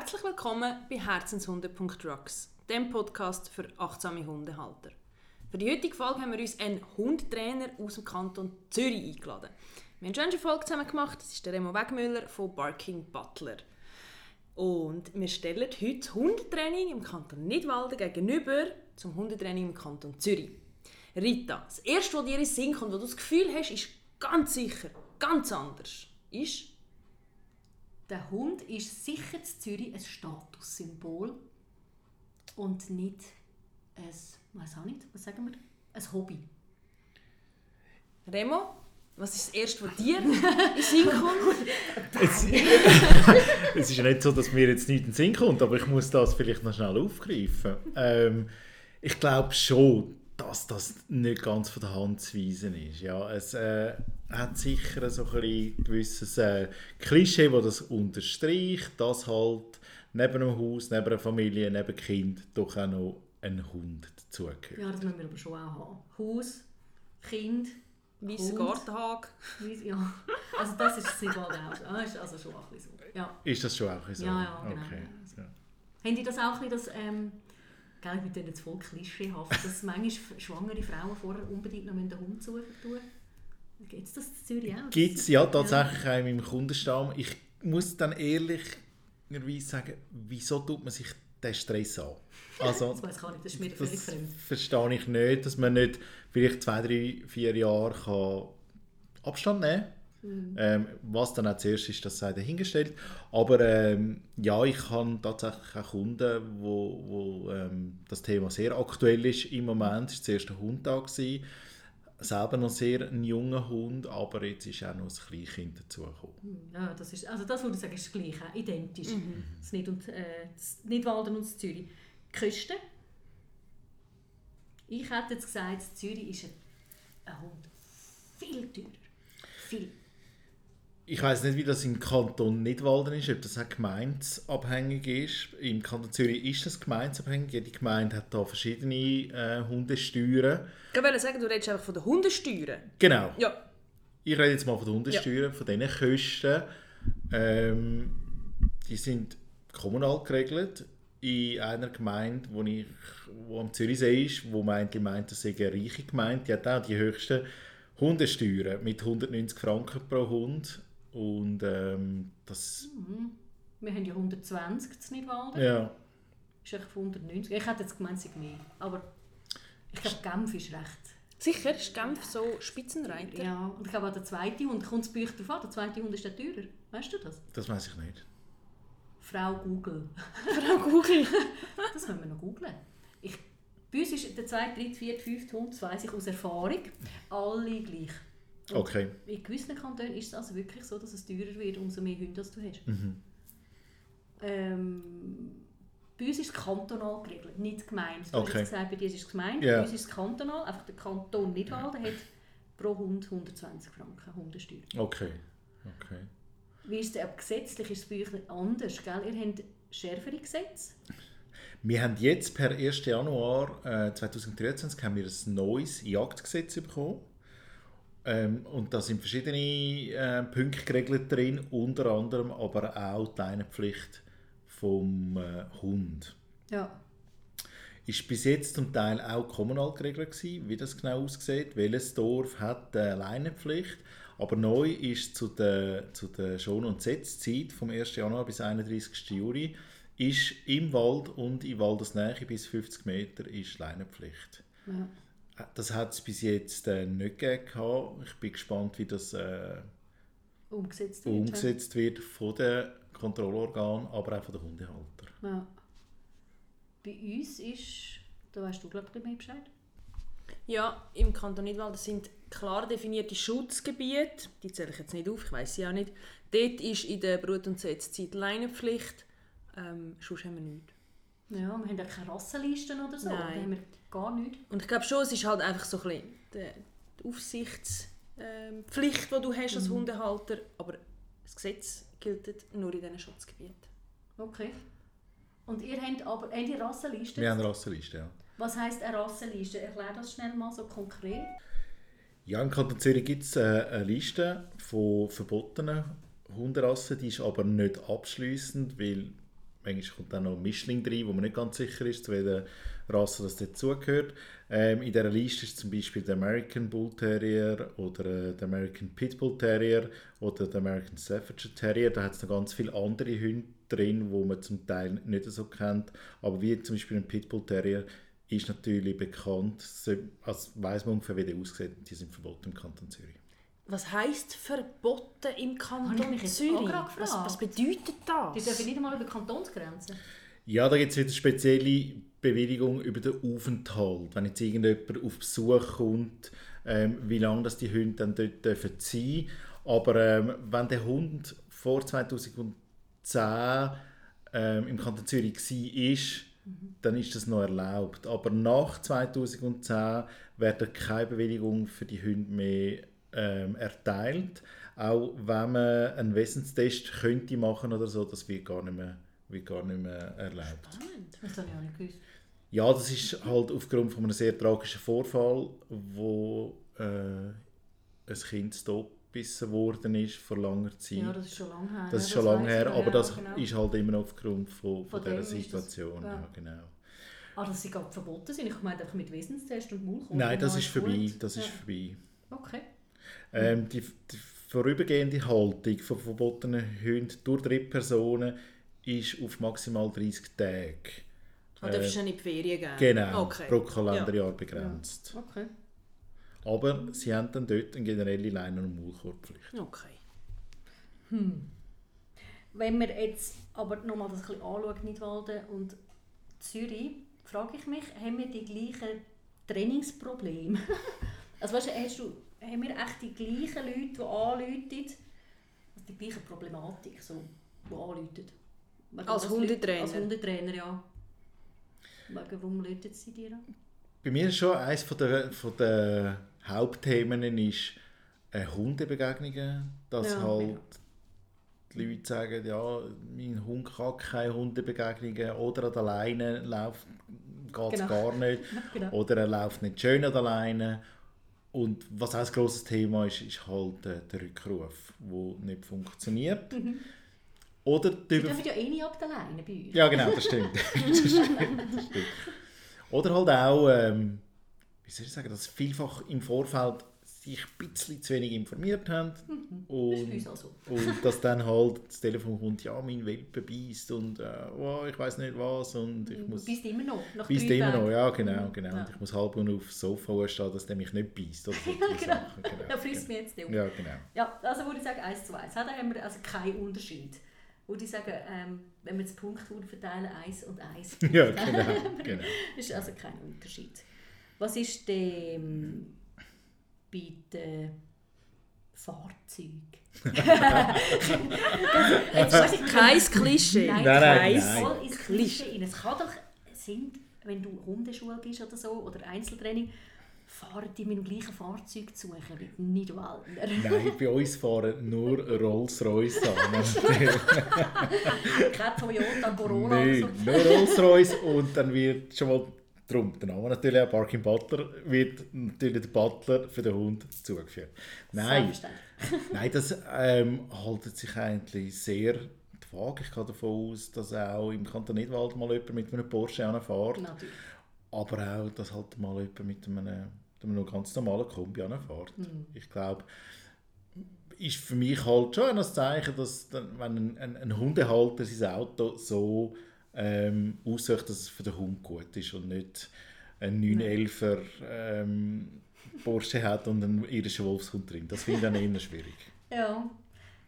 Herzlich willkommen bei Herzenshunde.rocks, dem Podcast für achtsame Hundehalter. Für die heutige Folge haben wir uns einen Hundetrainer aus dem Kanton Zürich eingeladen. Wir haben schon eine Folge zusammen gemacht, das ist der Remo Wegmüller von Barking Butler. Und wir stellen heute das Hundetraining im Kanton Nidwalden gegenüber zum Hundetraining im Kanton Zürich. Rita, das erste, was dir in den Sinn kommt, wo du das Gefühl hast, ist ganz sicher, ganz anders, ist... Der Hund ist sicher in Zürich ein Statussymbol und nicht ein, weiß auch nicht, was sagen wir, ein Hobby. Remo, was ist das Erste, was dir in den Sinn kommt? Es, es ist ja nicht so, dass mir jetzt nicht in den Sinn kommt, aber ich muss das vielleicht noch schnell aufgreifen. Ähm, ich glaube schon, dass das nicht ganz von der Hand zu weisen ist. Ja, es äh, hat sicher so ein bisschen gewisses äh, Klischee, das das unterstreicht, dass halt neben einem Haus, neben einer Familie, neben einem Kind doch auch noch ein Hund dazugehört. Ja, das müssen wir aber schon auch haben. Haus, Kind, Weißer Hund. Gartenhag. Weiss- ja. Also das ist es bald auch. Das ist also schon auch ein bisschen so. Ja. Ist das schon auch so? Ja, ja, genau. Okay. Ja. Haben die das auch ein bisschen, das, ähm, gell, ich bin jetzt voll klischeehaft, dass manchmal schwangere Frauen vorher unbedingt noch einen Hund suchen tun? Gibt es das in Zürich auch? Gibt es ja tatsächlich auch in meinem Kundenstamm. Ich muss dann ehrlicherweise sagen, wieso tut man sich den Stress an? Also, Das weiß ich nicht, das ist mir völlig fremd. verstehe ich nicht, dass man nicht vielleicht zwei, drei, vier Jahre kann Abstand nehmen kann. Mhm. Ähm, was dann auch zuerst ist, das sei dahingestellt. Aber ähm, ja, ich habe tatsächlich auch Kunden, wo, wo ähm, das Thema sehr aktuell ist im Moment. Es war der erste Hundtag. Gewesen. Selber noch sehr ein junger Hund, aber jetzt ist auch noch ein Kleinkind dazugekommen. Ja, das ist, also das würde ich sagen, ist das Gleiche, identisch. Das Nid- und, äh, das Nidwalden und das Zürich. Die Küste. Ich hätte jetzt gesagt, Zürich ist ein, ein Hund viel teurer. Viel. Ich weiß nicht, wie das im Kanton Nidwalden ist, ob das auch gemeinsabhängig ist. Im Kanton Zürich ist das gemeinsabhängig. Jede Gemeinde hat da verschiedene äh, Hundesteuern. Ich wollte sagen, du redest einfach von den Hundesteuern. Genau. Ja. Ich rede jetzt mal von den Hundesteuern, von diesen Kosten. Ähm, die sind kommunal geregelt. In einer Gemeinde, wo, ich, wo am Zürichsee ist, wo man eigentlich meint, das sei eine reiche Gemeinde, die hat auch die höchsten Hundesteuern mit 190 Franken pro Hund. Und ähm, das, Wir haben ja 120 in Nidwalden. ja, Ist echt von 190. Ich hätte jetzt gemeint, es mehr. Aber ich glaube, Genf ist recht. Sicher ist Genf so Spitzenreiter. Ja, und ich glaube auch der zweite Hund, kommt das Büch darauf an, der zweite Hund ist der teurer. Weißt du das? das weiß ich nicht. Frau Google. Frau Google. Das müssen wir noch googlen. Ich, bei uns ist der zweite, dritte, vierte, fünfte Hund, das weiss ich aus Erfahrung, alle gleich. Okay. In gewissen Kantonen ist es also wirklich so, dass es teurer wird, umso mehr Hunde du hast. Ähm, bei uns ist es kantonal geregelt, nicht gemeint. Du Okay. hast gesagt, bei dir ist es gemeint, Ja. bei uns ist es kantonal. Einfach der Kanton Nidwalden hat pro Hund 120 Franken Hundesteuer. Okay. okay. Wie ist es denn, aber gesetzlich ist es bei euch anders, gell? Ihr habt schärfere Gesetze. Wir haben jetzt per 1. Januar äh, 2023 haben wir ein neues Jagdgesetz bekommen. Ähm, und da sind verschiedene äh, Punkte geregelt drin, unter anderem aber auch die Leinenpflicht vom äh, Hund. Ja. Ist bis jetzt zum Teil auch kommunal geregelt gewesen, wie das genau aussieht. Welches Dorf hat eine Leinenpflicht? Aber neu ist zu der, zu der Schon- und Setzzeit vom 1. Januar bis 31. Juli ist im Wald und in Waldesnähe bis 50 Meter ist Leinenpflicht. ja. Das hat es bis jetzt äh, nicht gegeben. gehabt. Ich bin gespannt, wie das äh, Umgesetzt wird. umgesetzt wird von den Kontrollorganen, aber auch von den Hundehaltern. Ja. Bei uns ist, da weißt du glaube ich mehr Bescheid. Ja, im Kanton Nidwalden sind klar definierte Schutzgebiete. Die zähle ich jetzt nicht auf, ich weiß sie auch nicht. Dort ist in der Brut- und Setzzeit Leinenpflicht. Ähm, sonst haben wir nichts. Ja, wir haben ja keine Rassenlisten oder so. Nein. Da haben wir gar nichts. Und ich glaube schon, es ist halt einfach so ein bisschen die, Aufsichtspflicht, die du hast als Hundehalter. Aber das Gesetz gilt nur in diesen Schutzgebieten. Okay. Und ihr habt aber habt ihr Rassenlisten? Wir haben eine Rassenliste, ja. Was heisst eine Rassenliste? Erklär das schnell mal so konkret. Ja, im Kanton Zürich gibt es äh, eine Liste von verbotenen Hunderassen, die ist aber nicht abschließend, weil manchmal kommt dann noch Mischling rein, wo man nicht ganz sicher ist, zu welcher Rasse das dazugehört. Ähm, in dieser Liste ist zum Beispiel der American Bull Terrier oder äh, der American Pit Bull Terrier oder der American Staffordshire Terrier. Da hat es noch ganz viele andere Hunde drin, wo man zum Teil nicht so kennt. Aber wie zum Beispiel ein Pit Bull Terrier ist natürlich bekannt, so, also weiss man ungefähr, wie die aussehen. Die sind verboten im Kanton Zürich. Was heisst verboten im Kanton Zürich? Was, gefragt. was bedeutet Die das? dürfen nicht einmal über Kantonsgrenzen. Ja, da gibt es wieder spezielle Bewilligung über den Aufenthalt. Wenn jetzt irgendjemand auf Besuch kommt, ähm, wie lange das die Hunde dann dort dürfen sein Aber ähm, wenn der Hund vor 2010 ähm, im Kanton Zürich war, dann ist das noch erlaubt. Aber nach 2010 wird keine Bewilligung für die Hunde mehr ähm, erteilt. Auch wenn man einen Wissenstest könnte machen oder so, das wird gar nicht mehr, wird gar nicht mehr erlaubt. Spannend. Das habe ich auch nicht gewusst. Ja, das ist halt aufgrund von einem sehr tragischen Vorfall, wo äh, ein Kind tot gebissen worden ist vor langer Zeit. Ja, das ist schon lange her. das ist schon lange weiss her, aber das genau. ist halt immer noch aufgrund von, von, Von dieser ist das- Situation. ja. ja. genau. Ah, dass sie gerade verboten sind? Ich meine einfach mit Wissenstest und Maulkorb. Nein, das ist vorbei. Das ist Ja. vorbei. Okay. Ähm, die, die vorübergehende Haltung von verbotenen Hunden durch Drittpersonen ist auf maximal 30 Tage. Du darfst ja nicht in die Ferien gehen. Genau, Okay. pro Kalenderjahr begrenzt. Okay. Aber sie haben dann dort eine generelle Leine- und Maulkorbpflicht. Okay. Wenn man jetzt aber nochmal das ein bisschen anschaut, Nidwalden und Zürich, frage ich mich, haben wir die gleichen Trainingsprobleme? also weißt du, hast du, haben wir echt die gleichen Leute, die anrufen, also die gleiche Problematik, so, die anrufen? Wegen Als Hundetrainer? Als Hundetrainer, ja. Wegen, warum rufen sie dir an? Bei mir ist schon eines von der, von der Hauptthemen ist äh, Hundebegegnungen, dass Ja, halt ja. die Leute sagen, ja, mein Hund kann keine Hundebegegnungen oder an der Leine läuft geht Genau. gar nicht Genau. oder er läuft nicht schön an der Leine und was auch ein grosses Thema ist, ist halt äh, der Rückruf, der nicht funktioniert. Oder die Über dürfen ja eh nicht ab der Leine bei euch. ja, genau, das stimmt. das stimmt, das stimmt. Oder halt auch, ähm, wie soll ich sagen, dass vielfach im Vorfeld sich ein bisschen zu wenig informiert haben bei und, uns auch so. und dass dann halt das Telefon kommt, ja, mein Welpe beißt und äh, oh, ich weiß nicht was und ich muss... Bist immer noch, nach Beißt immer noch, ja, genau, genau. Ja. Und ich muss halb nur aufs Sofa stehen, dass der mich nicht beißt. Oder so genau. Sachen, genau. Er frisst mich jetzt nicht. Ja, genau. Ja, also würde ich sagen, eins zu eins. Da haben wir also keinen Unterschied. Würde ich sagen, ähm, wenn wir das Punkt verteilen, eins und eins. Ja, genau, genau. ist also kein Unterschied. Was ist denn bei den Fahrzeugen? Kein Klischee. Nein, Nein, nein, voll ins Klischee rein. Es kann doch sein, wenn du Hundeschule bist oder so, oder Einzeltraining, fahren die mit dem gleichen Fahrzeug zu suchen, wie nicht Waldner. Nein, bei uns fahren nur Rolls-Royce an. Kein Toyota, Corolla Nein, so. nur Rolls-Royce und dann wird schon mal drum der Name natürlich auch Parking Butler wird natürlich der Butler für den Hund zugeführt. Nein, nein, das ähm, haltet sich eigentlich sehr die Waage. Ich gehe davon aus, dass auch im Kanton Nidwald mal jemand mit einem Porsche anfährt, Natürlich. aber auch, dass halt mal jemand mit einem, mit einem ganz normalen Kombi anfährt. Mhm. Ich glaube, ist für mich halt schon ein Zeichen, dass wenn ein, ein, ein Hundehalter sein Auto so ähm, aussucht, dass es für den Hund gut ist und nicht ein 911er ähm, Porsche hat und einen irischen Wolfshund drin. Das finde ich dann eher schwierig. Ja.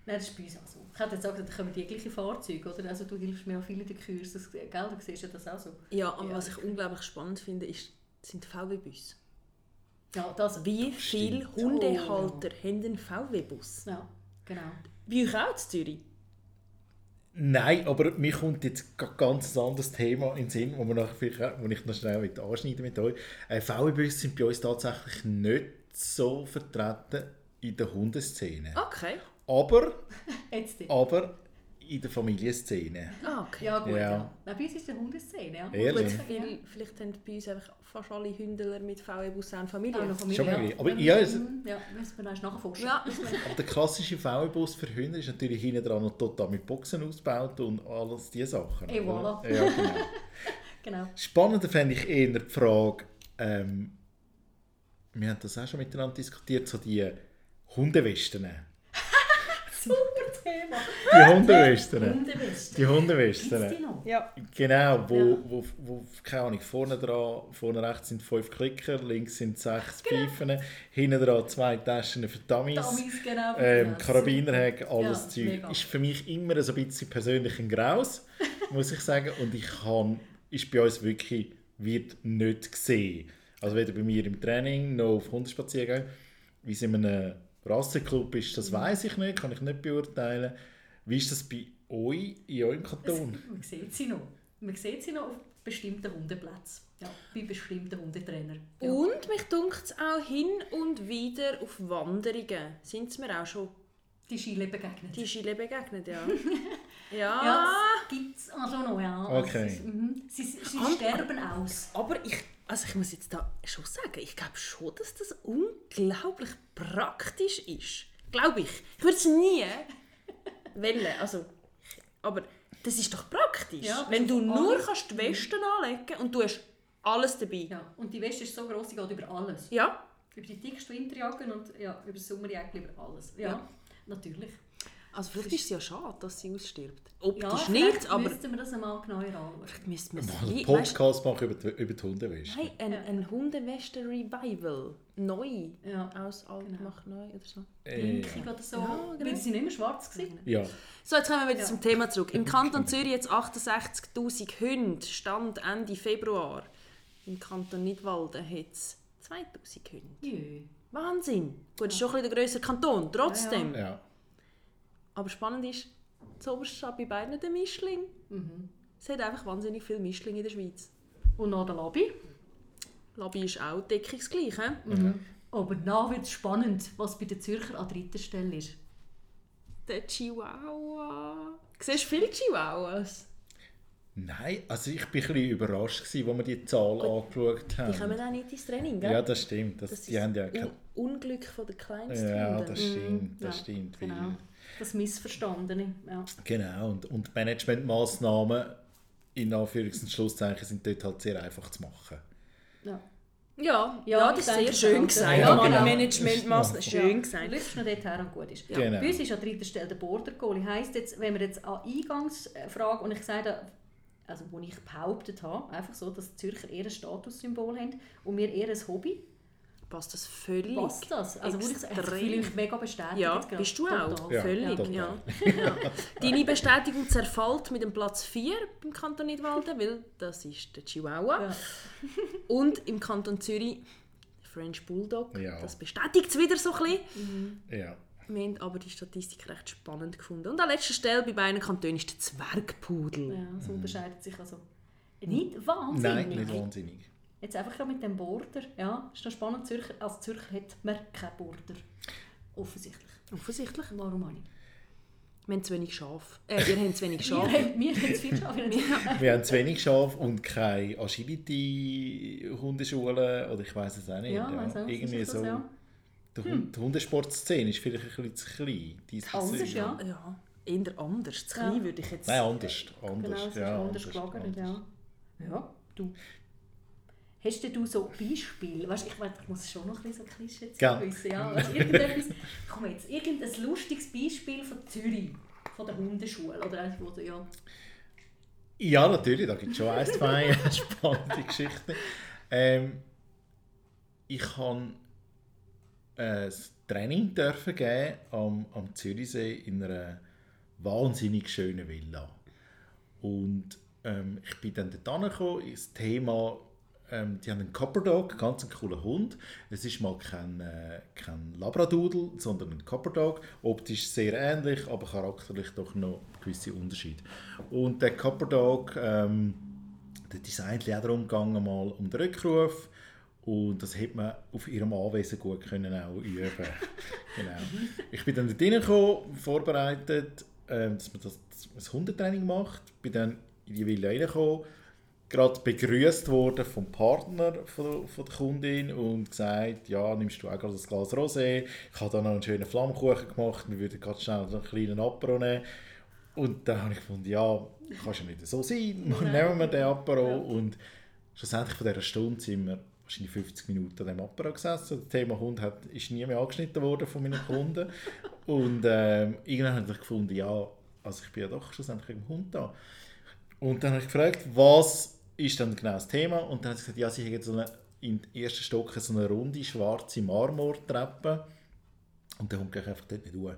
Nein, das ist bei uns auch so. Ich hätte jetzt gesagt, da kommen die gleichen Fahrzeuge, oder? Also du hilfst mir auch viel in den Kursen, das- gell, du siehst ja das auch so. Ja, aber Ja. was ich unglaublich spannend finde, ist, sind VW-Busse. Ja, das. Wie viele. Hundehalter haben einen VW-Bus? Ja, genau. Bei euch auch in Zürich? Nein, aber mir kommt jetzt ein ganz anderes Thema in den Sinn, wo, wir vielleicht, auch- wo ich noch schnell mit anschneiden mit euch. Äh, VW-Busse sind bei uns tatsächlich nicht so vertreten in der Hundeszene. Okay. Aber Jetzt. Aber in der Familienszene. Ah, okay. Ja, gut, Ja. ja. Nein, bei uns ist es eine Hundeszene, ja. Ehrlich? Gut, viel, vielleicht haben bei uns einfach fast alle Hündler mit VW-Bus auch Familie. Noch Familie, Schon mal ja. Aber ja, es- Mhm, ja, müssen wir nachforschen. Ja. Aber der klassische VW-Bus für Hunde ist natürlich hinten dran noch total mit Boxen ausgebaut und alles diese Sachen. Et voilà. Ja, genau. Genau. Spannender fände ich eher die Frage, ähm, wir haben das auch schon miteinander diskutiert, so die Hundewesten. Die Hundewesten. Hundewesten. Die noch? Ja. Genau, wo, Ja. wo, wo, keine Ahnung, vorne dran, vorne rechts sind fünf Klicker, links sind sechs Pfeifen, hinten dran zwei Taschen für Dummies, Dummies, genau. ähm, alles Ja, Zeug. mega. Ist für mich immer so ein bisschen persönlich ein Graus, muss ich sagen. Und ich kann, ist bei uns wirklich, wird nicht gesehen. Also weder bei mir im Training noch auf Hundespaziergängen. Wie es in einem Rassenclub ist, das weiß ich nicht, kann ich nicht beurteilen. Wie ist das bei euch, in eurem Kanton? Es- Man sieht sie noch. Man sieht sie noch auf bestimmten Hundeplätzen. Ja, bei bestimmten Hundetrainern. Ja. Und mich dunkt es auch hin und wieder auf Wanderungen. Sind es mir auch schon Die Chile begegnet. die Chile begegnet, ja. ja. Ja, das gibt es auch schon noch, ja. Also, Okay. mhm. Sie, sie Und- sterben aus. Aber ich, also ich muss jetzt da schon sagen, ich glaube schon, dass das unglaublich praktisch ist. Glaube ich. Ich würde es nie wählen. Also, aber das ist doch praktisch. Ja, Wenn du nur alles- kannst die Westen anlegen und du hast alles dabei. Ja. Und die Weste ist so gross, sie geht über alles. Ja. Über die dicksten Winterjacken und ja, über das Sommerjäckchen, über alles. Ja, Ja. natürlich. Also vielleicht ist es ja schade, dass sie ausstirbt. Optisch Ja, nicht, vielleicht aber müssten wir das einmal genauer anschauen. vielleicht müsste man es li- Podcast machen über die, über die Hundeweste. Nein, ein, Ja. ein Hundewesten-Revival. Neu. Ja. Aus alt Genau. macht neu oder so. Äh, Pinkig oder so. Ja, genau. Weil sie nicht mehr schwarz gewesen. ja. So, jetzt kommen wir wieder Ja. zum Thema zurück. Im Kanton Zürich jetzt 68'000 Hunde. Stand Ende Februar. Im Kanton Nidwalden hat es 2000 Hunde. Jö. Wahnsinn! Gut, das ist schon ein bisschen der grössere Kanton, trotzdem. ja. Aber spannend ist, zuoberst steht bei beiden der Mischling. Mhm. Es hat einfach wahnsinnig viele Mischlinge in der Schweiz. Und noch der Labi. Labi ist auch deckungsgleich. He? Mhm. Aber dann wird es spannend, was bei der Zürcher an dritter Stelle ist. Der Chihuahua. Siehst du viele Chihuahuas? Nein, also ich war ein bisschen überrascht, als wir die Zahl angeschaut haben. Die kommen auch nicht ins Training, gell? ja, das stimmt. Das, Das die ist haben ja Un kein... Unglück von der Kleinsthunde. Ja, das stimmt, das Ja, stimmt. Genau. weil- Das Missverstandene. Ja. Genau, und, und Managementmaßnahmen in Anführungs- und Schlusszeichen sind dort halt sehr einfach zu machen. Ja. Ja, ja, Ja, das ist sehr schön gesagt. Ja, Ja, genau. Managementmaßnahmen. Schön Ja. gesagt. Lüpfst noch dort her und gut ist. Genau. Bei uns ist an dritter Stelle der Border Collie. Heisst jetzt, wenn wir jetzt an Eingangsfrage, und ich sage, also wo ich behauptet habe, einfach so, dass die Zürcher eher ein Statussymbol haben und wir eher ein Hobby, Passt das völlig? passt das? Also wo ich es Extrem. fühle mich mega bestätigt. Ja, gerade. bist du Total. auch. Ja, völlig. total. Ja. Ja. Deine Bestätigung zerfällt mit dem Platz 4 beim Kanton Nidwalden, weil das ist der Chihuahua. Ja. Und im Kanton Zürich der French Bulldog. Ja. Das bestätigt es wieder so ein bisschen. Ja. Wir haben aber die Statistik recht spannend gefunden. Und an letzter Stelle bei beiden Kantonen ist der Zwergpudel. Ja, es unterscheidet sich also nicht wahnsinnig. Nein, nicht wahnsinnig. Jetzt einfach gerade mit dem Border. Ja, ist noch spannend. Zürcher, als Zürcher hat man keinen Border. Offensichtlich. Offensichtlich. Warum auch nicht? Wir haben zu wenig Schaf. Äh, wir haben zu wenig Wir Schaf. haben, wir haben zu viel Schafe. Wir haben- zu wenig Schaf und keine Agility-Hundeschule oder ich weiß es auch nicht. Ja, weiss auch, Irgendwie ist das, so. ja. Die, Hund, die Hundesportszene ist vielleicht ein bisschen zu klein. Anders, ja. Ja, eher anders. Zu Ja. klein würde ich jetzt... Nein, anders. anders. Genau, es ist ja, anders gelagert, ja. Ja, du. Hast denn du so Beispiele? Weißt, ich, ich muss schon noch ein bisschen so Klischee Ja. wissen. Ja, weißt, irgendetwas, komm jetzt, irgendein lustiges Beispiel von Zürich, von der Hundeschule oder eins, wo du, ja. Ja, natürlich, da gibt es schon ein, zwei spannende Geschichten. Ähm, ich habe ein Training dürfen geben am, am Zürichsee in einer wahnsinnig schönen Villa. Und ähm, ich bin dann dort angekommen, das Thema, ähm, die haben einen Copper Dog, ganz einen coolen Hund. Es ist mal kein, äh, kein Labradoodle, sondern ein Copper Dog. Optisch sehr ähnlich, aber charakterlich doch noch gewisse Unterschiede. Und der Copper Dog, ähm, es eigentlich auch darum gegangen, mal um den Rückruf. Und das hätte man auf ihrem Anwesen gut können auch üben genau. Ich bin dann dort reingekommen, vorbereitet ähm, dass man das, das Hundetraining macht. Bin dann in die Villa reingekommen, gerade begrüßt worden vom Partner von, von der Kundin und gesagt, ja, nimmst du auch gerade das Glas Rosé. Ich habe dann noch einen schönen Flammkuchen gemacht, wir würden gerade schnell einen kleinen Apero nehmen. Und dann habe ich gefunden, ja, kann ja nicht so sein, nehmen wir den Apero. Ja. Und schlussendlich von dieser Stunde sind wir wahrscheinlich 50 Minuten an dem Apparat gesessen. Das Thema Hund hat, ist nie mehr angeschnitten worden von meinen Kunden. und ähm, irgendwann habe ich gefunden, ja, also ich bin ja doch schlussendlich mit dem Hund da. Und dann habe ich gefragt, was ist dann genau das Thema? Und dann hat sie gesagt, ja, sie haben so eine, im ersten Stock so eine runde schwarze Marmortreppe. Und der Hund geht einfach dort nicht durch.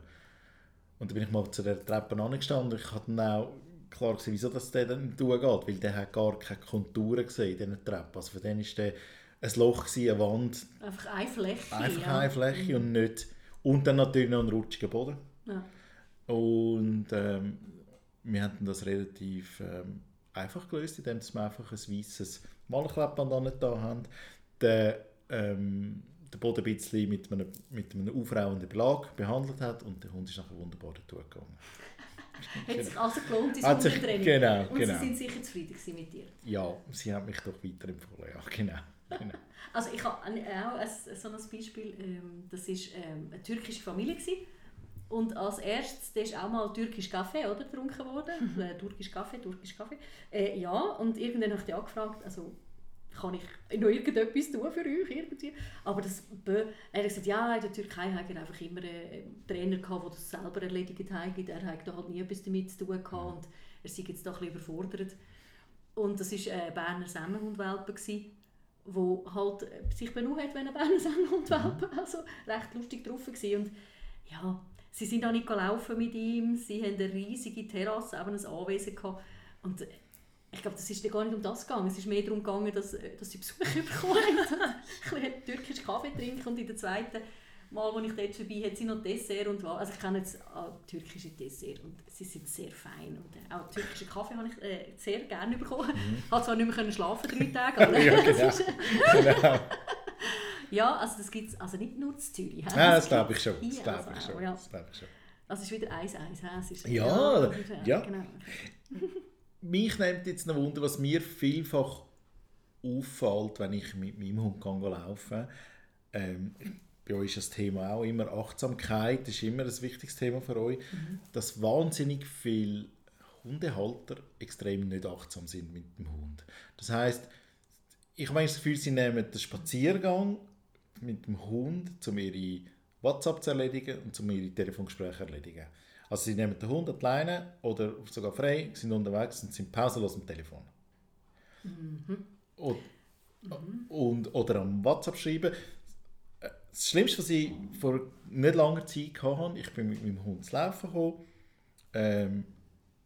Und dann bin ich mal zu der Treppe angestanden und ich habe dann auch klar gesehen, wieso das der dann nicht durchgeht, weil der hat gar keine Konturen gesehen in dieser Treppe. Also für den ist der ein Loch, gewesen, eine Wand. Einfach eine Fläche. Einfach ja. eine Fläche mhm. und nicht... Und dann natürlich noch ein rutschiger Boden. Ja. Und ähm, wir haben das relativ ähm, einfach gelöst, indem wir einfach ein weißes Malklebband da haben. Der, ähm, den Boden ein bisschen mit einem, mit einem aufrauenden Belag behandelt hat und der Hund ist nachher wunderbar durchgegangen. Hat sich also gelohnt, ins Hundetraining. Genau, und genau. sie sind sicher zufrieden mit dir? Ja, sie haben mich doch weiterempfohlen, ja, genau. genau. Also ich habe auch ein, so ein Beispiel, ähm, das war ähm, eine türkische Familie. Gewesen. Und als erstes, da ist auch mal türkisch Kaffee oder, getrunken worden. Mhm. Äh, türkisch Kaffee, türkisch Kaffee. Äh, ja, und irgendwann habe ich die angefragt, also kann ich noch irgendetwas tun für euch irgendwie? Aber das, er hat gesagt, ja, in der Türkei hat er einfach immer einen Trainer gehabt, der das selber erledigt hat. Er hat da halt nie etwas damit zu tun gehabt und er sei jetzt da ein bisschen überfordert. Und das war ein Berner Semmelhundwelpe, der halt sich benutzt hat, wenn ein Berner Semmelhundwelpe, mhm. also recht lustig drauf war. Und ja, sie sind auch nicht gelaufen mit ihm, sie hatten eine riesige Terrasse, eben ein Anwesen gehabt. Und ich glaube, das ist gar nicht um das gegangen. Es ist mehr darum gegangen, dass, äh, dass sie Besuch bekommen haben. ein türkischen Kaffee trinken und in der zweiten Mal, als ich dort vorbei hatte, sie noch Dessert und was. Also ich kenne jetzt äh, türkische Dessert und sie sind sehr fein. Und äh, auch türkischen Kaffee habe ich äh, sehr gerne bekommen. Mhm. Ich konnte zwar nicht mehr schlafen drei Tage, aber ja, genau. genau. Ja, also das gibt es also nicht nur in Zürich. Ja, das, das glaube ich schon. Das glaube ich, schon. Ja. Das glaub ich schon. Also es ist wieder 1-1. Ja, ja, ja. Genau mich nimmt jetzt noch Wunder, was mir vielfach auffällt, wenn ich mit meinem Hund kann laufen ähm, bei euch ist das Thema auch immer Achtsamkeit, das ist immer ein wichtiges Thema für euch, mhm. dass wahnsinnig viele Hundehalter extrem nicht achtsam sind mit dem Hund. Das heißt, ich habe das Gefühl, sie nehmen den Spaziergang mit dem Hund, um ihre WhatsApp zu erledigen und um ihre Telefongespräche zu erledigen. Also sie nehmen den Hund an die Leine oder sogar frei, sind unterwegs und sind pausenlos am Telefon. Mhm. Und, und, oder am WhatsApp schreiben. Das Schlimmste, was ich vor nicht langer Zeit hatte, ich bin mit meinem Hund zu laufen gekommen. Ähm,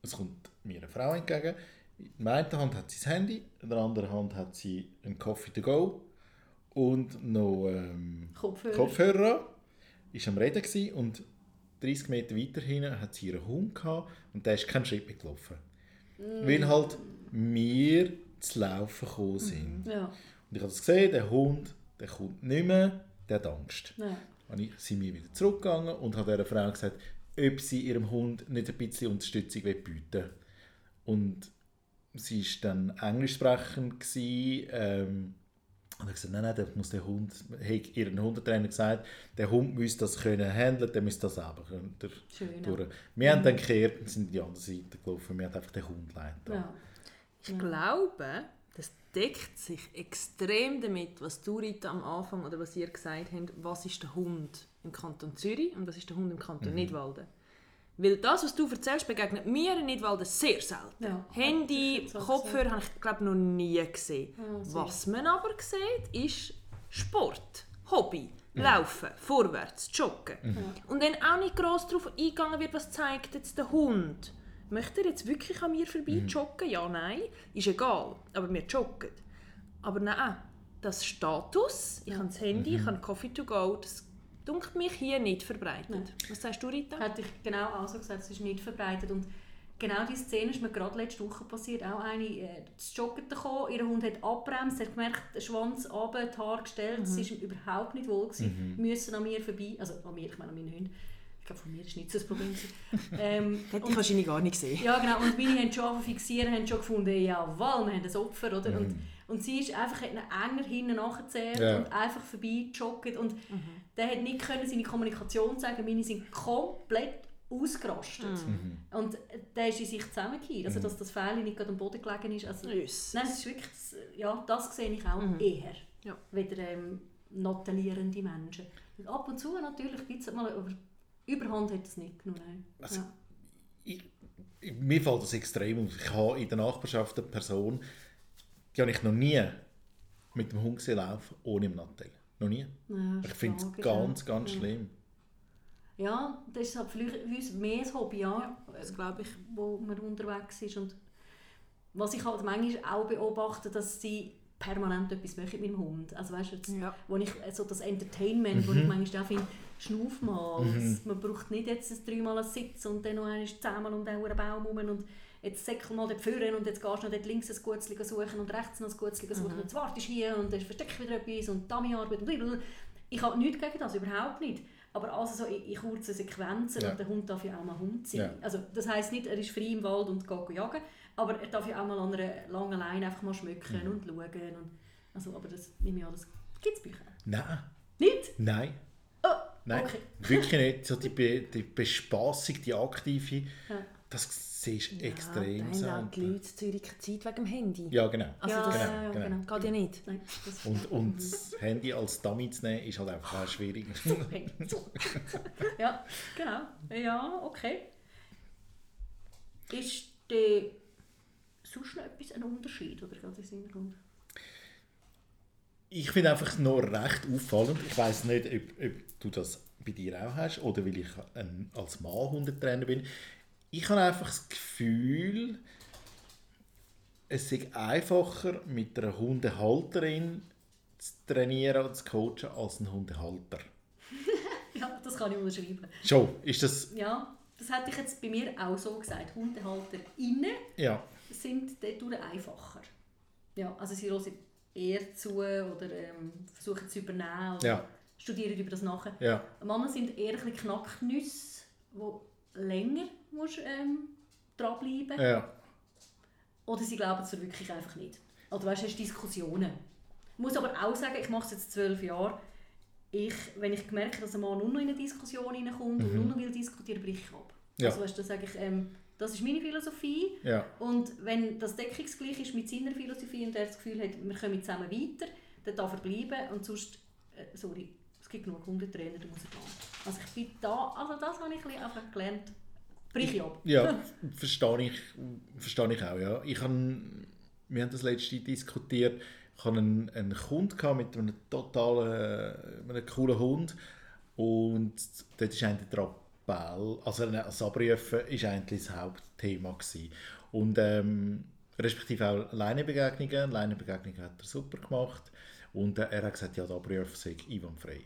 es kommt mir eine Frau entgegen. In der einen Hand hat sie das Handy, in der anderen Hand hat sie einen Coffee to go und noch ähm, Kopfhörer. Kopfhörer. Ist am Reden und 30 Meter weiter hinten hat sie ihren Hund gehabt und der ist keinen Schritt mehr gelaufen. Mm. Weil halt wir zu laufen gekommen sind. Ja. Und ich habe das gesehen, der Hund, der kommt nicht mehr, der hat Angst. Ja. Und ich sind wir wieder zurückgegangen und habe dieser Frau gesagt, ob sie ihrem Hund nicht ein bisschen Unterstützung bieten will. Und sie war dann englisch sprechend. Ähm, und er hat gesagt, nein, nein, der muss der Hund, hat ihren Hundetrainer gesagt, der Hund muss das können handeln, der muss das selber können. Der, Schön, durch. Wir haben dann gekehrt und sind in die andere Seite gelaufen, wir haben einfach den Hund geleitet. Ja. Ich ja. glaube, das deckt sich extrem damit, was du Rita am Anfang oder was ihr gesagt habt, was ist der Hund im Kanton Zürich und was ist der Hund im Kanton mhm. Nidwalden. Weil das, was du erzählst, begegnet mir in Nidwalden sehr selten. Ja, Handy, Kopfhörer habe ich glaube noch nie gesehen. Ja, was man aber sieht, ist Sport, Hobby, mhm. Laufen, vorwärts, Joggen. Mhm. Und dann auch nicht gross darauf eingegangen wird, was zeigt jetzt der Hund. Möchte er jetzt wirklich an mir vorbei mhm. joggen? Ja, nein. Ist egal. Aber wir joggen. Aber nein, das Status, ich habe das Handy, ich habe Coffee to go, das dunkelt mich hier nicht verbreitet. Nein. Was sagst du, Rita? Hätte ich genau auch so gesagt, es ist nicht verbreitet. Und genau diese Szene ist mir gerade letzte Woche passiert. Auch eine, äh, das Joggen gekommen, ihr Hund hat abbremst, hat gemerkt, den Schwanz runter, die Haare gestellt, mhm. sie war überhaupt nicht wohl gewesen, mhm. müssen an mir vorbei, also an mir, ich meine an meinen Hund, glaube, von mir ist nicht so das Problem. ähm, Hätte ich wahrscheinlich gar nicht gesehen. Ja, genau. Und meine haben schon angefangen zu fixieren, haben schon gefunden, jawohl, wir haben ein Opfer, oder? Und, und sie ist einfach hat enger hinten nachgezählt Ja. und einfach vorbeigejoggt. Und der hat nicht können seine Kommunikation sagen meine sind komplett ausgerastet. Und der ist in sich zusammengekehrt. Also, dass das Fähnchen nicht gerade am Boden gelegen ist. Also, Yes. Nein, es ist wirklich, das, ja, das sehe ich auch eher. Ja. Weder ähm, notellierende Menschen. Und ab und zu natürlich gibt es mal, aber Überhand hat es nicht genommen. nein. Also- ja. ich, mir fällt das extrem auf. Ich habe in der Nachbarschaft eine Person, die habe ich noch nie mit dem Hund gesehen laufen, ohne im Nattel. Noch nie. Ja, Ich finde es ganz, ganz Ja. schlimm. Ja, das ist halt für uns mehr ein Hobby, ja, Das glaube ich. wo man unterwegs ist. Und was ich halt manchmal auch beobachte, dass sie permanent etwas machen mit dem Hund. Also weißt du, jetzt, Ja. wo ich äh, so das Entertainment, wo ich manchmal auch finde, schnauf mal. Es- Man braucht nicht jetzt ein dreimal einen Sitz und dann noch einmal zehnmal um den Baum herum und jetzt säckel mal dort vorne und jetzt gehst du noch dort links ein Gutzli suchen und rechts noch ein Gutzli suchen und jetzt wartest du hier und dann versteckst wieder etwas und Dummy-Arbeit und blablabla. Ich habe nichts gegen das, überhaupt nicht. Aber also so in, in kurzen Sequenzen Ja. und der Hund darf ja auch mal Hund sein. Ja. Also das heisst nicht, er ist frei im Wald und geht jagen, aber er darf ja auch mal an einer langen Leine einfach mal schmücken Mhm. und schauen. Und, also, aber das nehme ich an, das gibt es auch. Nein, Nicht? nein, Oh, nein. okay. Wirklich nicht. So die, Be die Bespassung, die aktive, Ja. Das siehst du Ja, extrem dann haben die selten. Leute Zürich keine Zeit wegen dem Handy. Ja, genau. Also ja, das ja, ja, genau. genau. geht ja nicht. Nein, Und, und das Handy als Dummy zu nehmen, ist halt einfach auch schwierig. ja, genau. Ja, okay. Ist der sonst noch etwas ein Unterschied oder das Hintergrund? Ich finde einfach noch recht auffallend. Ich weiß nicht, ob, ob du das bei dir auch hast oder weil ich ein, als Mann Hundetrainer bin. Ich habe einfach das Gefühl, es ist einfacher mit einer Hundehalterin zu trainieren und zu coachen als ein Hundehalter. Ja, das kann ich unterschreiben. Schon, ist das... Ja, das hätte ich jetzt bei mir auch so gesagt. HundehalterInnen Ja, sind dadurch einfacher. Ja, also sie hören eher zu oder ähm, versuchen es zu übernehmen oder Ja. studieren über das nachher. ja, Männer sind eher ein bisschen Knacknüsse, wo länger musst, ähm, dranbleiben ja. Oder sie glauben es wirklich einfach nicht. Oder weißt du, hast Diskussionen. Ich muss aber auch sagen, ich mache es jetzt zwölf Jahre. Ich, wenn ich merke, dass ein Mann nur noch in eine Diskussion hineinkommt und nur noch will diskutieren, breche ich ab. Mhm. Ja. Also weißt dann sage ich, ähm, das ist meine Philosophie. ja. Und wenn das deckungsgleich ist mit seiner Philosophie und er das Gefühl hat, wir kommen zusammen weiter, dann darf er bleiben und sonst, äh, sorry, es gibt genug Hundetrainer, dann muss er gehen. Also ich bin da, also das habe ich ein bisschen einfach gelernt, brich ich ab. Ja, verstehe ich, verstehe ich auch. Ja. Ich habe, wir haben das letzte diskutiert. Ich hatte einen, einen Kunden mit einem totalen, einem coolen Hund und dort ist eigentlich der Appell, also das Abrufen ist eigentlich das Hauptthema gewesen. Und ähm, respektive auch Leinebegegnungen. Leinebegegnungen hat er super gemacht und äh, er hat gesagt, ja, der Abruf sei einwandfrei.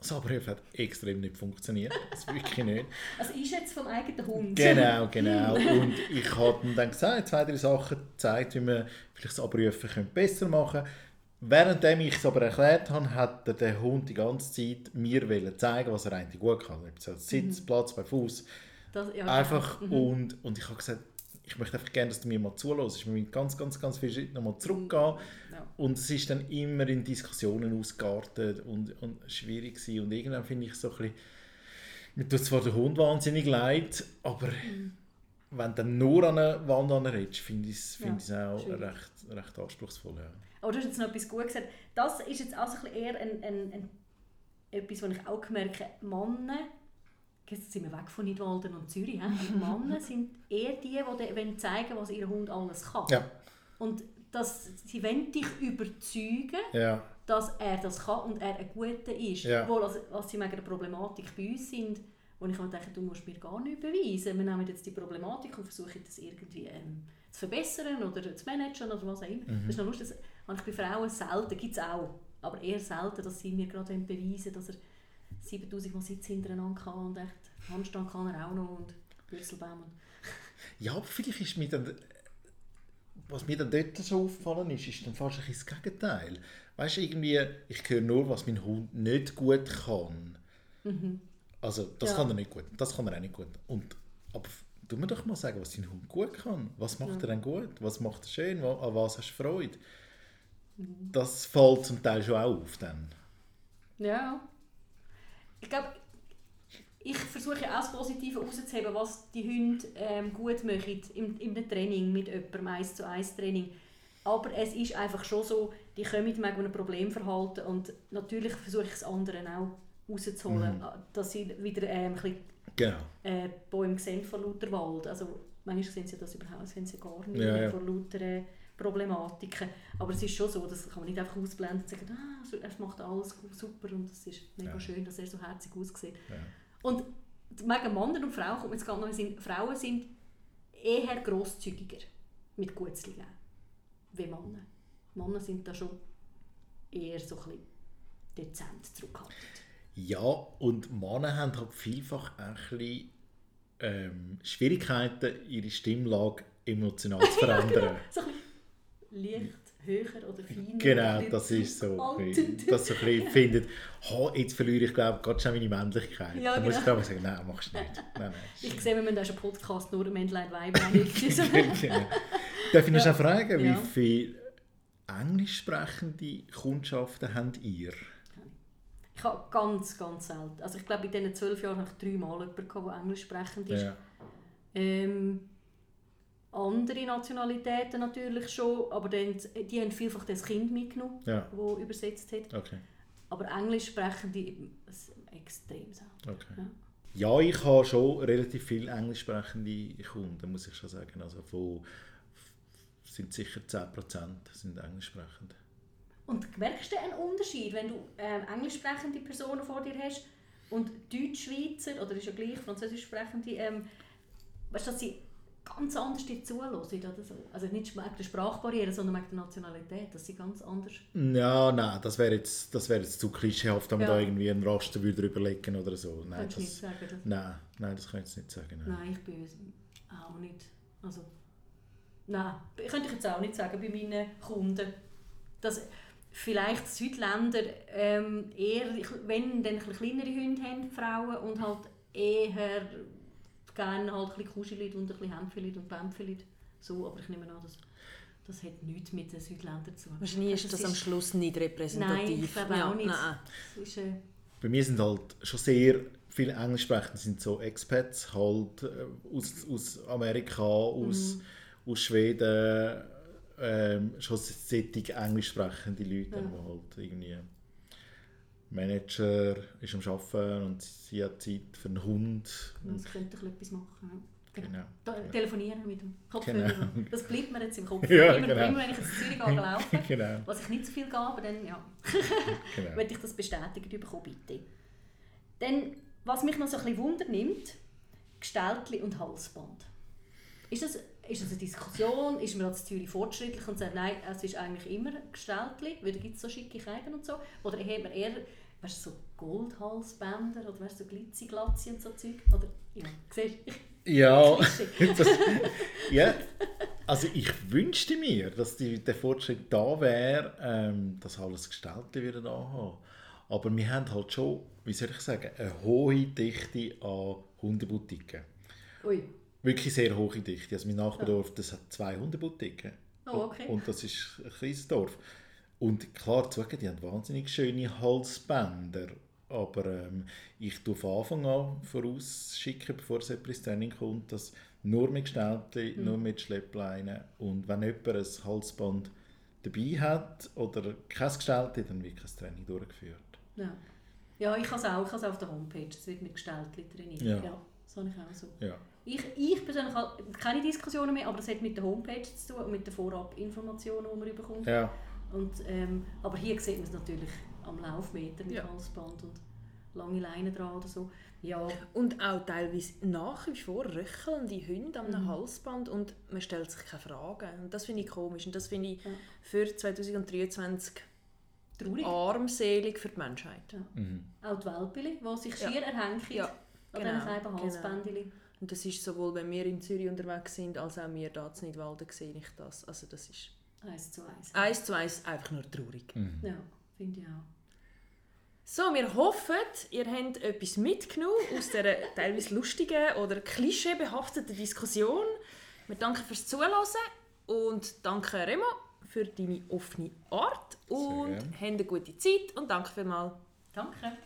Das Abrufen hat extrem nicht funktioniert, das wirklich nicht. Also ist jetzt vom eigenen Hund. Genau, genau. Und ich habe ihm dann gesagt, zwei, drei Sachen gezeigt, wie man vielleicht das Abrufen besser machen könnte. Währenddem ich es aber erklärt habe, hat der- Hund die ganze Zeit mir wollen zeigen, was er eigentlich gut kann. Ob es als Sitz, Platz, bei Fuß. Das, ja, Einfach. genau. Und, und ich habe gesagt, ich möchte einfach gerne, dass du mir mal zulässt. Wir müssen ganz, ganz, ganz viele Schritte nochmal zurückgehen. Ja. Und es ist dann immer in Diskussionen ausgeartet und, und schwierig gewesen. Und irgendwann finde ich so ein bisschen, mir tut zwar der Hund wahnsinnig leid, aber Mhm. wenn du dann nur an eine Wand redest, finde ich es Ja, find ich's auch schwierig. recht, recht anspruchsvoll. Ja. Aber du hast jetzt noch etwas gut gesagt. Das ist jetzt also ein bisschen eher ein, ein, ein, etwas, was ich auch gemerkt habe. Männer, jetzt sind wir weg von Nidwalden und Zürich? Männer sind eher die, die wollen zeigen was ihr Hund alles kann. Ja, Und das, sie wollen dich überzeugen, ja, dass er das kann und er ein Guter ist. Ja. Obwohl, also, was sie wegen der Problematik bei uns sind, wo ich mir denke, du musst mir gar nicht beweisen. Wir nehmen jetzt die Problematik und versuchen das irgendwie ähm, zu verbessern oder zu managen oder was auch immer. Mhm. Das ist noch lustig, das habe ich bei Frauen selten, gibt es auch, aber eher selten, dass sie mir gerade beweisen dass er 7000 Mal Sitz hintereinander kann und echt Handstand kann er auch noch und Würzelbaum. Und ja, aber vielleicht ist mir dann, was mir dann dort so aufgefallen ist, ist dann fast ein bisschen das Gegenteil. Weißt du, irgendwie, ich höre nur, was mein Hund nicht gut kann. Also das Ja. kann er nicht gut. Das kann er auch nicht gut. Und, aber tu mir doch mal sagen, was dein Hund gut kann. Was macht er denn gut? Was macht er schön? An was hast du Freude? Mhm. Das fällt zum Teil schon auch auf dann. Ja. Ich glaube, ich versuche auch das Positive rauszuheben, was die Hunde ähm, gut machen im, im Training mit jemandem, eins zu eins Training. Aber es ist einfach schon so, die kommen mit einem Problemverhalten und natürlich versuche ich es anderen auch rauszuholen, dass sie wieder ähm, ein bisschen Genau. äh, Bäume sehen vor lauter Wald. Also manchmal sehen sie das überhaupt sehen sie gar nicht Ja, ja. vor lauter äh, Problematiken. Aber es ist schon so, das kann man nicht einfach ausblenden und sagen, ah, er macht alles super und es ist mega Ja. schön, dass er so herzig aussieht. Ja. Und wegen Männer und Frauen kommt jetzt gerade noch Sinn, Frauen sind eher grosszügiger mit Gutzlingen wie Männer. Männer sind da schon eher so ein bisschen dezent zurückhaltend. Ja, und Männer haben halt vielfach auch ein bisschen, ähm, Schwierigkeiten, ihre Stimmlage emotional zu verändern. So ein bisschen leicht höher oder feiner. Genau, das ist so. zurückhaltend. Dass so ein bisschen findet, oh, jetzt verliere ich glaube ganz schnell meine Männlichkeit. Ja, Dann muss ich genau. glaube sagen, nein, machst du nicht. Nein, nein. Ich sehe, wir müssen auch schon Podcast nur Männlein, nicht. genau. Darf ich noch schnell fragen, Ja. wie viele englisch sprechende Kundschaften habt ihr? Ich habe ganz, ganz selten. Also ich glaube, in diesen zwölf Jahren habe ich dreimal jemanden, gehabt, der Englisch sprechend ist. Ja. Ähm, andere Nationalitäten natürlich schon, aber dann, die haben vielfach das Kind mitgenommen, Ja, das übersetzt hat. okay. Aber Englisch sprechende das ist extrem selten. okay. Ja. Ja, ich habe schon relativ viele englisch sprechende Kunden, muss ich schon sagen. Also von, sind sicher 10% sind englisch sprechend. Und merkst du einen Unterschied, wenn du ähm, englisch sprechende Personen vor dir hast und Deutschschweizer, oder ist ja gleich, französisch sprechende, ähm, weißt du, dass sie ganz anders zuhören oder so? Also nicht wegen der Sprachbarriere, sondern wegen der Nationalität, dass sie ganz anders... Ja, nein, das wäre jetzt, das wäre jetzt zu klischeehaft, wenn man Ja. da irgendwie einen Raster würde überlegen oder so. Nein, Kannst du nicht das, sagen, nein, nein, das kann ich jetzt nicht sagen. Nein. Nein, ich bin es auch nicht. Also, nein, könnte ich jetzt auch nicht sagen bei meinen Kunden. Dass vielleicht Südländer ähm, eher, wenn dann kleinere Hunde haben, Frauen, und halt eher gerne halt ein bisschen Kuschelid und ein bisschen Hämpfelid und Bämpfelid. So, aber ich nehme an, das, das hat nichts mit den Südländern zu tun. Wahrscheinlich ist Also, das es am Schluss nicht repräsentativ. Nein, ich glaube ja, auch nicht. Ist, äh, Bei mir sind halt schon sehr viele englisch sprechende sind so Expats halt äh, aus, aus Amerika, aus, Mhm. aus Schweden, ähm, schon solche englisch sprechende Leute, Ja. die halt irgendwie Manager ist am Arbeiten und sie hat Zeit für einen Hund. das könnte ich etwas machen. Genau. Genau. Telefonieren mit dem Kopfhörer. Genau. Das bleibt mir jetzt im Kopf. Ja, immer, genau. immer wenn ich jetzt in Zürich gehe, laufen, genau, was ich nicht so viel gehe, aber dann ja, genau. möchte ich das bestätigt bekommen, bitte. Dann, was mich noch so ein bisschen Wunder nimmt, Gestaltli und Halsband. Ist das, ist das eine Diskussion? Ist man als Zürich fortschrittlich und sagt, nein, es ist eigentlich immer Gestaltli, weil da gibt es so schicke Kleider und so? Oder hat man eher weißt, so Goldhalsbänder oder weißt, so Glitzi-Glatzi und so Zeug? Oder, ja, siehst du, Ja, das, ja, also ich wünschte mir, dass die, der Fortschritt da wäre, ähm, dass alles wieder da haben. Aber wir haben halt schon, wie soll ich sagen, eine hohe Dichte an Hundeboutiquen. Ui, Wirklich sehr hohe Dichte. Also mein Nachbardorf, das hat zwei Hundeboutiquen. oh, okay. Und das ist ein kleines Dorf. Und klar, zugegeben, die haben wahnsinnig schöne Halsbänder. Aber ähm, ich tue von Anfang an vorausschicken, bevor es ins Training kommt, dass nur mit Gestalten, Mhm. nur mit Schleppleinen. Und wenn jemand ein Halsband dabei hat oder kein Gestelte, dann wird kein Training durchgeführt. Ja, ja ich habe es auch, ich habe es auf der Homepage, es wird mit Gestaltli trainiert. Ja. Ja. das habe ich auch so. Ja. Ich, ich persönlich habe keine Diskussionen mehr, aber es hat mit der Homepage zu tun und mit den Vorabinformationen, die man bekommt. Ja. Und, ähm, aber hier sieht man es natürlich am Laufmeter mit Ja. Halsband und lange Leinen dran oder so. Ja, Und auch teilweise nach wie vor röchelnde Hunde an einem Mhm. Halsband und man stellt sich keine Fragen. Und das finde ich komisch und das finde ich Ja. für 2023 traurig. armselig für die Menschheit. Mhm. Auch die Welpili, die sich Ja. schier erhängen Ja, an genau, diesen kleinen genau. Und das ist sowohl, wenn wir in Zürich unterwegs sind, als auch wir hier in Nidwalden sehe ich das. Also das ist Eins zu eins. eins zu eins einfach nur traurig. Mhm. Ja, finde ich auch. So, wir hoffen, ihr habt etwas mitgenommen aus dieser teilweise lustigen oder klischeebehafteten Diskussion. Wir danken fürs Zuhören und danke Remo für deine offene Art und habt eine gute Zeit und danke vielmals. Danke.